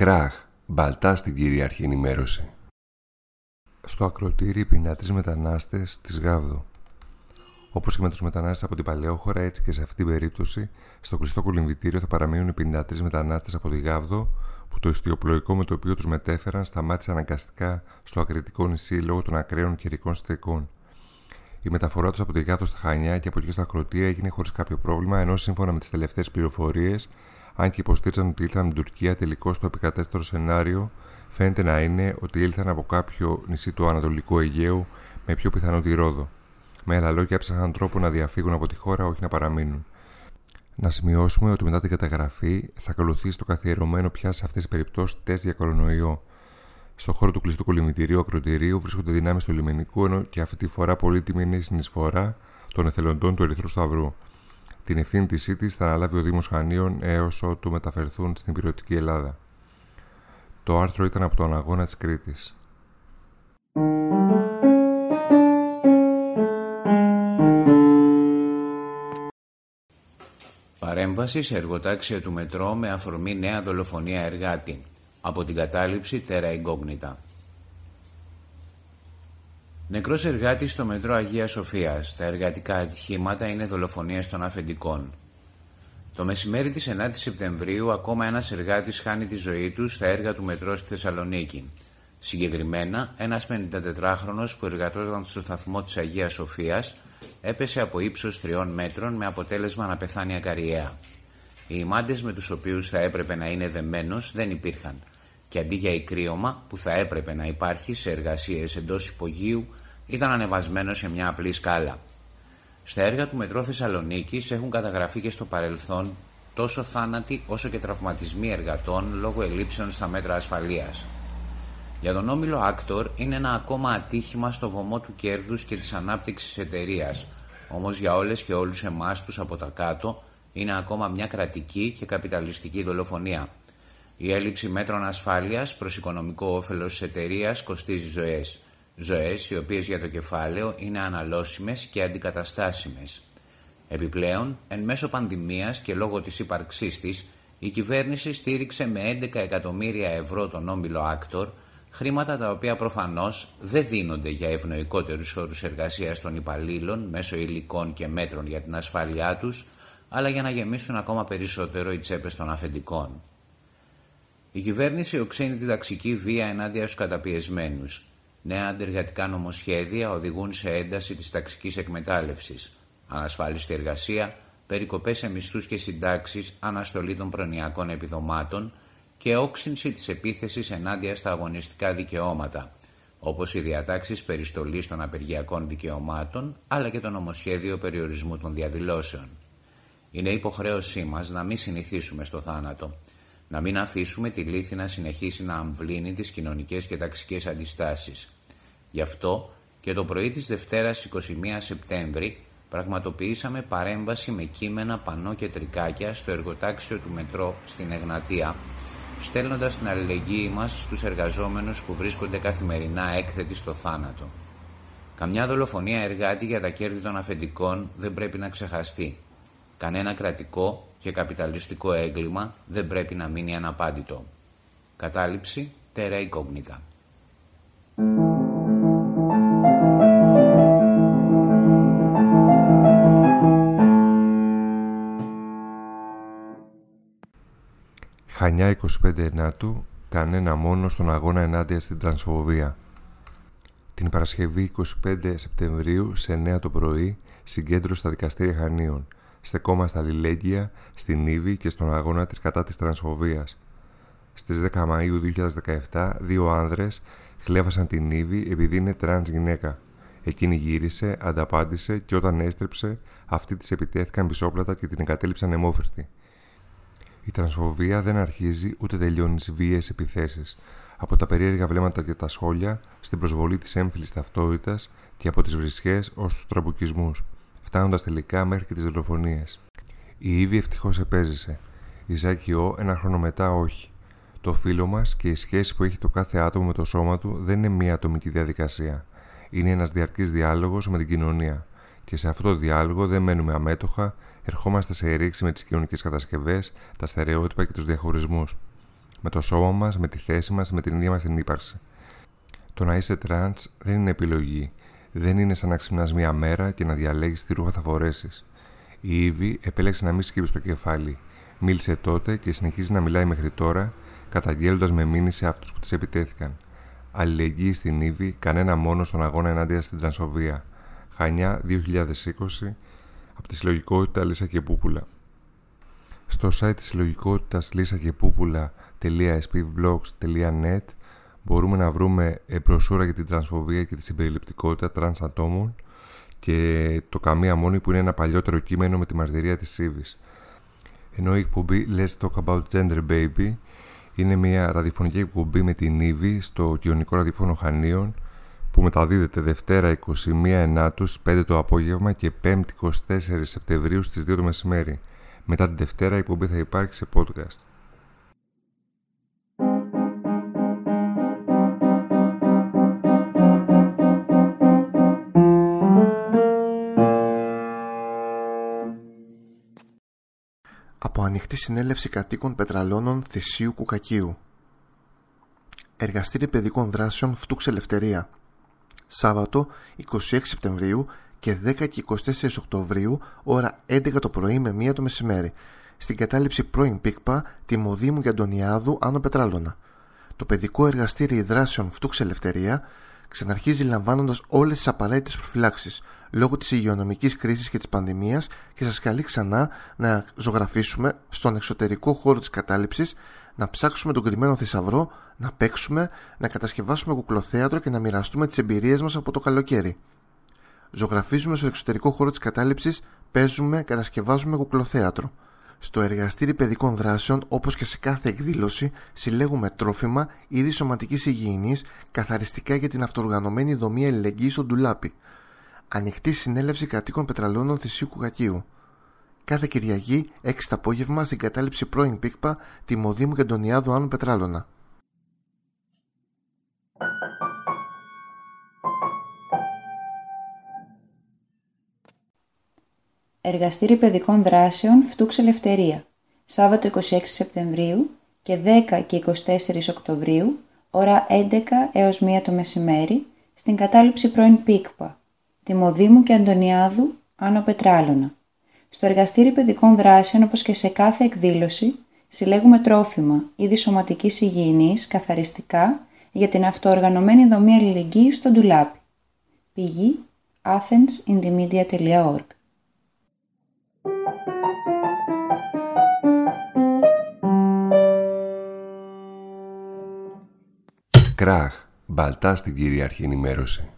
Κράχ, μπαλτά στην κυρίαρχη ενημέρωση. Στο ακροτήρι 53 μετανάστες της Γάβδο. Όπως και με τους μετανάστες από την Παλαιόχώρα, έτσι και σε αυτή την περίπτωση, στο κλειστό κολυμβητήριο θα παραμείνουν οι 53 μετανάστες από τη Γάβδο, που το ιστιοπλοϊκό με το οποίο τους μετέφεραν σταμάτησε αναγκαστικά στο ακριτικό νησί λόγω των ακραίων καιρικών συνθηκών. Η μεταφορά τους από τη Γάβδο στα Χανιά και από εκεί στο ακροτήρι έγινε χωρίς κάποιο πρόβλημα, ενώ σύμφωνα με τις τελευταίες πληροφορίες, αν και υποστήριζαν ότι ήλθαν από την Τουρκία, τελικώς το επικατέστερο σενάριο φαίνεται να είναι ότι ήλθαν από κάποιο νησί του Ανατολικού Αιγαίου, με πιο πιθανό τη Ρόδο. Με άλλα λόγια, έψαχναν τρόπο να διαφύγουν από τη χώρα, όχι να παραμείνουν. Να σημειώσουμε ότι μετά την καταγραφή θα ακολουθήσει το καθιερωμένο πια σε αυτές τις περιπτώσεις τεστ για κορονοϊό. Στο χώρο του κλειστού κολυμητηρίου ακροτηρίου βρίσκονται δυνάμεις του λιμενικού, ενώ και αυτή τη φορά πολύτιμη είναι η συνεισφορά των εθελοντών του Ερυθρού Σταυρού. Την ευθύνη της ΣΥΤΗ θα αναλάβει ο Δήμος Χανίων έως ότου μεταφερθούν στην πυροτική Ελλάδα. Το άρθρο ήταν από τον αγώνα της Κρήτης. Παρέμβαση σε εργοτάξια του μετρό με αφορμή νέα δολοφονία εργάτη. Από την κατάληψη Τέρα Εγκόγνητα. Νεκρός εργάτης στο μετρό Αγία Σοφίας. Τα εργατικά ατυχήματα είναι δολοφονίες των αφεντικών. Το μεσημέρι της 9 η Σεπτεμβρίου ακόμα ένας εργάτης χάνει τη ζωή του στα έργα του μετρό στη Θεσσαλονίκη. Συγκεκριμένα, ένας 54χρονος που εργατόταν στο σταθμό της Αγίας Σοφίας έπεσε από ύψος τριών μέτρων με αποτέλεσμα να πεθάνει ακαριέα. Οι ημάντες με τους οποίους θα έπρεπε να είναι δεμένος δεν υπήρχαν και αντί για ικρίωμα που θα έπρεπε να υπάρχει σε εργασίες εντός υπογείου ήταν ανεβασμένος σε μια απλή σκάλα. Στα έργα του Μετρό Θεσσαλονίκης έχουν καταγραφεί και στο παρελθόν τόσο θάνατοι όσο και τραυματισμοί εργατών λόγω ελλείψεων στα μέτρα ασφαλείας. Για τον Όμιλο Άκτορ είναι ένα ακόμα ατύχημα στο βωμό του κέρδους και της ανάπτυξης εταιρείας, όμως για όλες και όλους εμάς τους από τα κάτω είναι ακόμα μια κρατική και καπιταλιστική δολοφονία. Η έλλειψη μέτρων ασφάλειας προς οικονομικό όφελος της εταιρείας κοστίζει ζωές ζωές οι οποίες για το κεφάλαιο είναι αναλώσιμες και αντικαταστάσιμες. Επιπλέον, εν μέσω πανδημίας και λόγω της ύπαρξής της, η κυβέρνηση στήριξε με 11 εκατομμύρια ευρώ τον όμιλο Άκτορ, χρήματα τα οποία προφανώς δεν δίνονται για ευνοϊκότερους όρους εργασίας των υπαλλήλων μέσω υλικών και μέτρων για την ασφάλειά τους, αλλά για να γεμίσουν ακόμα περισσότερο οι τσέπες των αφεντικών. Η κυβέρνηση οξύνει την ταξική βία ενάντια στους καταπιεσμένους, Νέα αντεργατικά νομοσχέδια οδηγούν σε ένταση της ταξικής εκμετάλλευσης, ανασφάλιστη εργασία, περικοπές σε μισθούς και συντάξεις, αναστολή των προνοιακών επιδομάτων και όξυνση της επίθεσης ενάντια στα αγωνιστικά δικαιώματα, όπως οι διατάξεις περιστολής των απεργιακών δικαιωμάτων, αλλά και το νομοσχέδιο περιορισμού των διαδηλώσεων. Είναι υποχρέωσή μας να μην συνηθίσουμε στο θάνατο, να μην αφήσουμε τη λύθη να συνεχίσει να αμβλύνει τις κοινωνικές και ταξικές αντιστάσεις. Γι' αυτό και το πρωί της Δευτέρας 21 Σεπτέμβρη πραγματοποιήσαμε παρέμβαση με κείμενα, πανό και τρικάκια στο εργοτάξιο του μετρό στην Εγνατία, στέλνοντας την αλληλεγγύη μας στους εργαζόμενους που βρίσκονται καθημερινά έκθετοι στο θάνατο. Καμιά δολοφονία εργάτη για τα κέρδη των αφεντικών δεν πρέπει να ξεχαστεί. Κανένα κρατικό και καπιταλιστικό έγκλημα δεν πρέπει να μείνει αναπάντητο. Κατάληψη τέρα Incognita. Χανιά 25 Ενάτου, κανένα μόνο στον αγώνα ενάντια στην τρανσφοβία. Την Παρασκευή 25 Σεπτεμβρίου στις 9 το πρωί συγκέντρωση στα δικαστήρια Χανίων – στεκόμαστε αλληλέγγυα στην Ήβη και στον αγώνα της κατά της τρανσφοβίας. Στις 10 Μαΐου 2017, δύο άνδρες χλέβασαν την Ήβη επειδή είναι τρανς γυναίκα. Εκείνη γύρισε, ανταπάντησε και όταν έστρεψε, αυτοί της επιτέθηκαν πισόπλατα και την εγκατέλειψαν αιμόφυρτη. Η τρανσφοβία δεν αρχίζει ούτε τελειώνει στις βίαιες επιθέσεις. Από τα περίεργα βλέμματα και τα σχόλια, στην προσβολή της έμφυλης ταυτότητας και από τις βρισχές ως τους τραμπουκισμούς φτάνοντα τελικά μέχρι και τις δολοφονίες. Η Ήβη ευτυχώς επέζησε. Η Ζάκη Ο ένα χρόνο μετά όχι. Το φίλο μας και η σχέση που έχει το κάθε άτομο με το σώμα του δεν είναι μία ατομική διαδικασία. Είναι ένας διαρκής διάλογος με την κοινωνία. Και σε αυτό το διάλογο δεν μένουμε αμέτωχα, ερχόμαστε σε ρήξη με τις κοινωνικές κατασκευές, τα στερεότυπα και τους διαχωρισμούς. Με το σώμα μας, με τη θέση μας, με την ίδια μας την ύπαρξη. Το να είσαι τρανς δεν είναι επιλογή. Δεν είναι σαν να ξυπνάς μία μέρα και να διαλέγεις τι ρούχα θα φορέσεις. Η Ήβη επέλεξε να μην σκύβει το κεφάλι. Μίλησε τότε και συνεχίζει να μιλάει μέχρι τώρα, καταγγέλλοντας με μήνυση αυτούς που της επιτέθηκαν. Αλληλεγγύη στην Ήβη, καμία μόνη στον αγώνα ενάντια στην τρανσφοβία. Χανιά 2020 από τη συλλογικότητα Πίσσα και Πούπουλα. Στο site της συλλογικότητας πίσσα και πούπουλα.espivblogs.net μπορούμε να βρούμε μπροσούρα για την τρανσφοβία και τη συμπεριληπτικότητα τρανς ατόμων και το καμία μόνη που είναι ένα παλιότερο κείμενο με τη μαρτυρία της Ήβης. Ενώ η εκπομπή Let's Talk About Gender Baby είναι μια ραδιοφωνική εκπομπή με την Ήβη στο κοινωνικό ραδιόφωνο Χανίων που μεταδίδεται Δευτέρα 21 Ενάτου 5 το απόγευμα και 5η 24 Σεπτεμβρίου στις 2 το μεσημέρι. Μετά την Δευτέρα η εκπομπή θα υπάρξει σε podcast. Από ανοιχτή συνέλευση κατοίκων πετραλώνων Θησίου Κουκακίου Εργαστήρι παιδικών δράσεων Φτούξ Ελευθερία Σάββατο 26 Σεπτεμβρίου και 10 και 24 Οκτωβρίου ώρα 11 το πρωί με 1 το μεσημέρι στην κατάληψη πρώην Πίκπα Τιμωδήμου και Αντωνιάδου Άνω Πετράλωνα. Το παιδικό εργαστήρι δράσεων Φτούξ Ελευθερία ξαναρχίζει λαμβάνοντας όλες τις απαραίτητες προφυλάξεις λόγω της υγειονομικής κρίσης και της πανδημίας και σας καλεί ξανά να ζωγραφίσουμε στον εξωτερικό χώρο της κατάληψης, να ψάξουμε τον κρυμμένο θησαυρό, να παίξουμε, να κατασκευάσουμε κουκλοθέατρο και να μοιραστούμε τις εμπειρίες μας από το καλοκαίρι. Ζωγραφίζουμε στο εξωτερικό χώρο της κατάληψης, παίζουμε, κατασκευάζουμε κουκλοθέατρο. Στο εργαστήρι παιδικών δράσεων, όπως και σε κάθε εκδήλωση, συλλέγουμε τρόφιμα, είδη σωματικής υγιεινής, καθαριστικά για την αυτοοργανωμένη δομή αλληλεγγύη στο ντουλάπι. Ανοιχτή συνέλευση κατοίκων πετραλώνων Θησίου Κουκακίου. Κάθε Κυριακή, 6 το απόγευμα, στην κατάληψη πρώην Πίκπα, Τιμωδήμου και Αντωνιάδου Άνω Πετράλωνα. Εργαστήρι Παιδικών Δράσεων Φτούξ Ελευθερία, Σάββατο 26 Σεπτεμβρίου και 10 και 24 Οκτωβρίου, ώρα 11 έως 1 το μεσημέρι, στην κατάληψη πρώην Πίκπα, Τιμωδήμου και Αντωνιάδου, Άνω Πετράλωνα. Στο εργαστήρι παιδικών δράσεων, όπως και σε κάθε εκδήλωση, συλλέγουμε τρόφιμα, είδη σωματικής υγιεινής, καθαριστικά, για την αυτοοργανωμένη δομή αλληλεγγύης στο ντουλάπι. Πηγή athensindymedia.org Κράχ, μπαλτά στην κυρίαρχη ενημέρωση.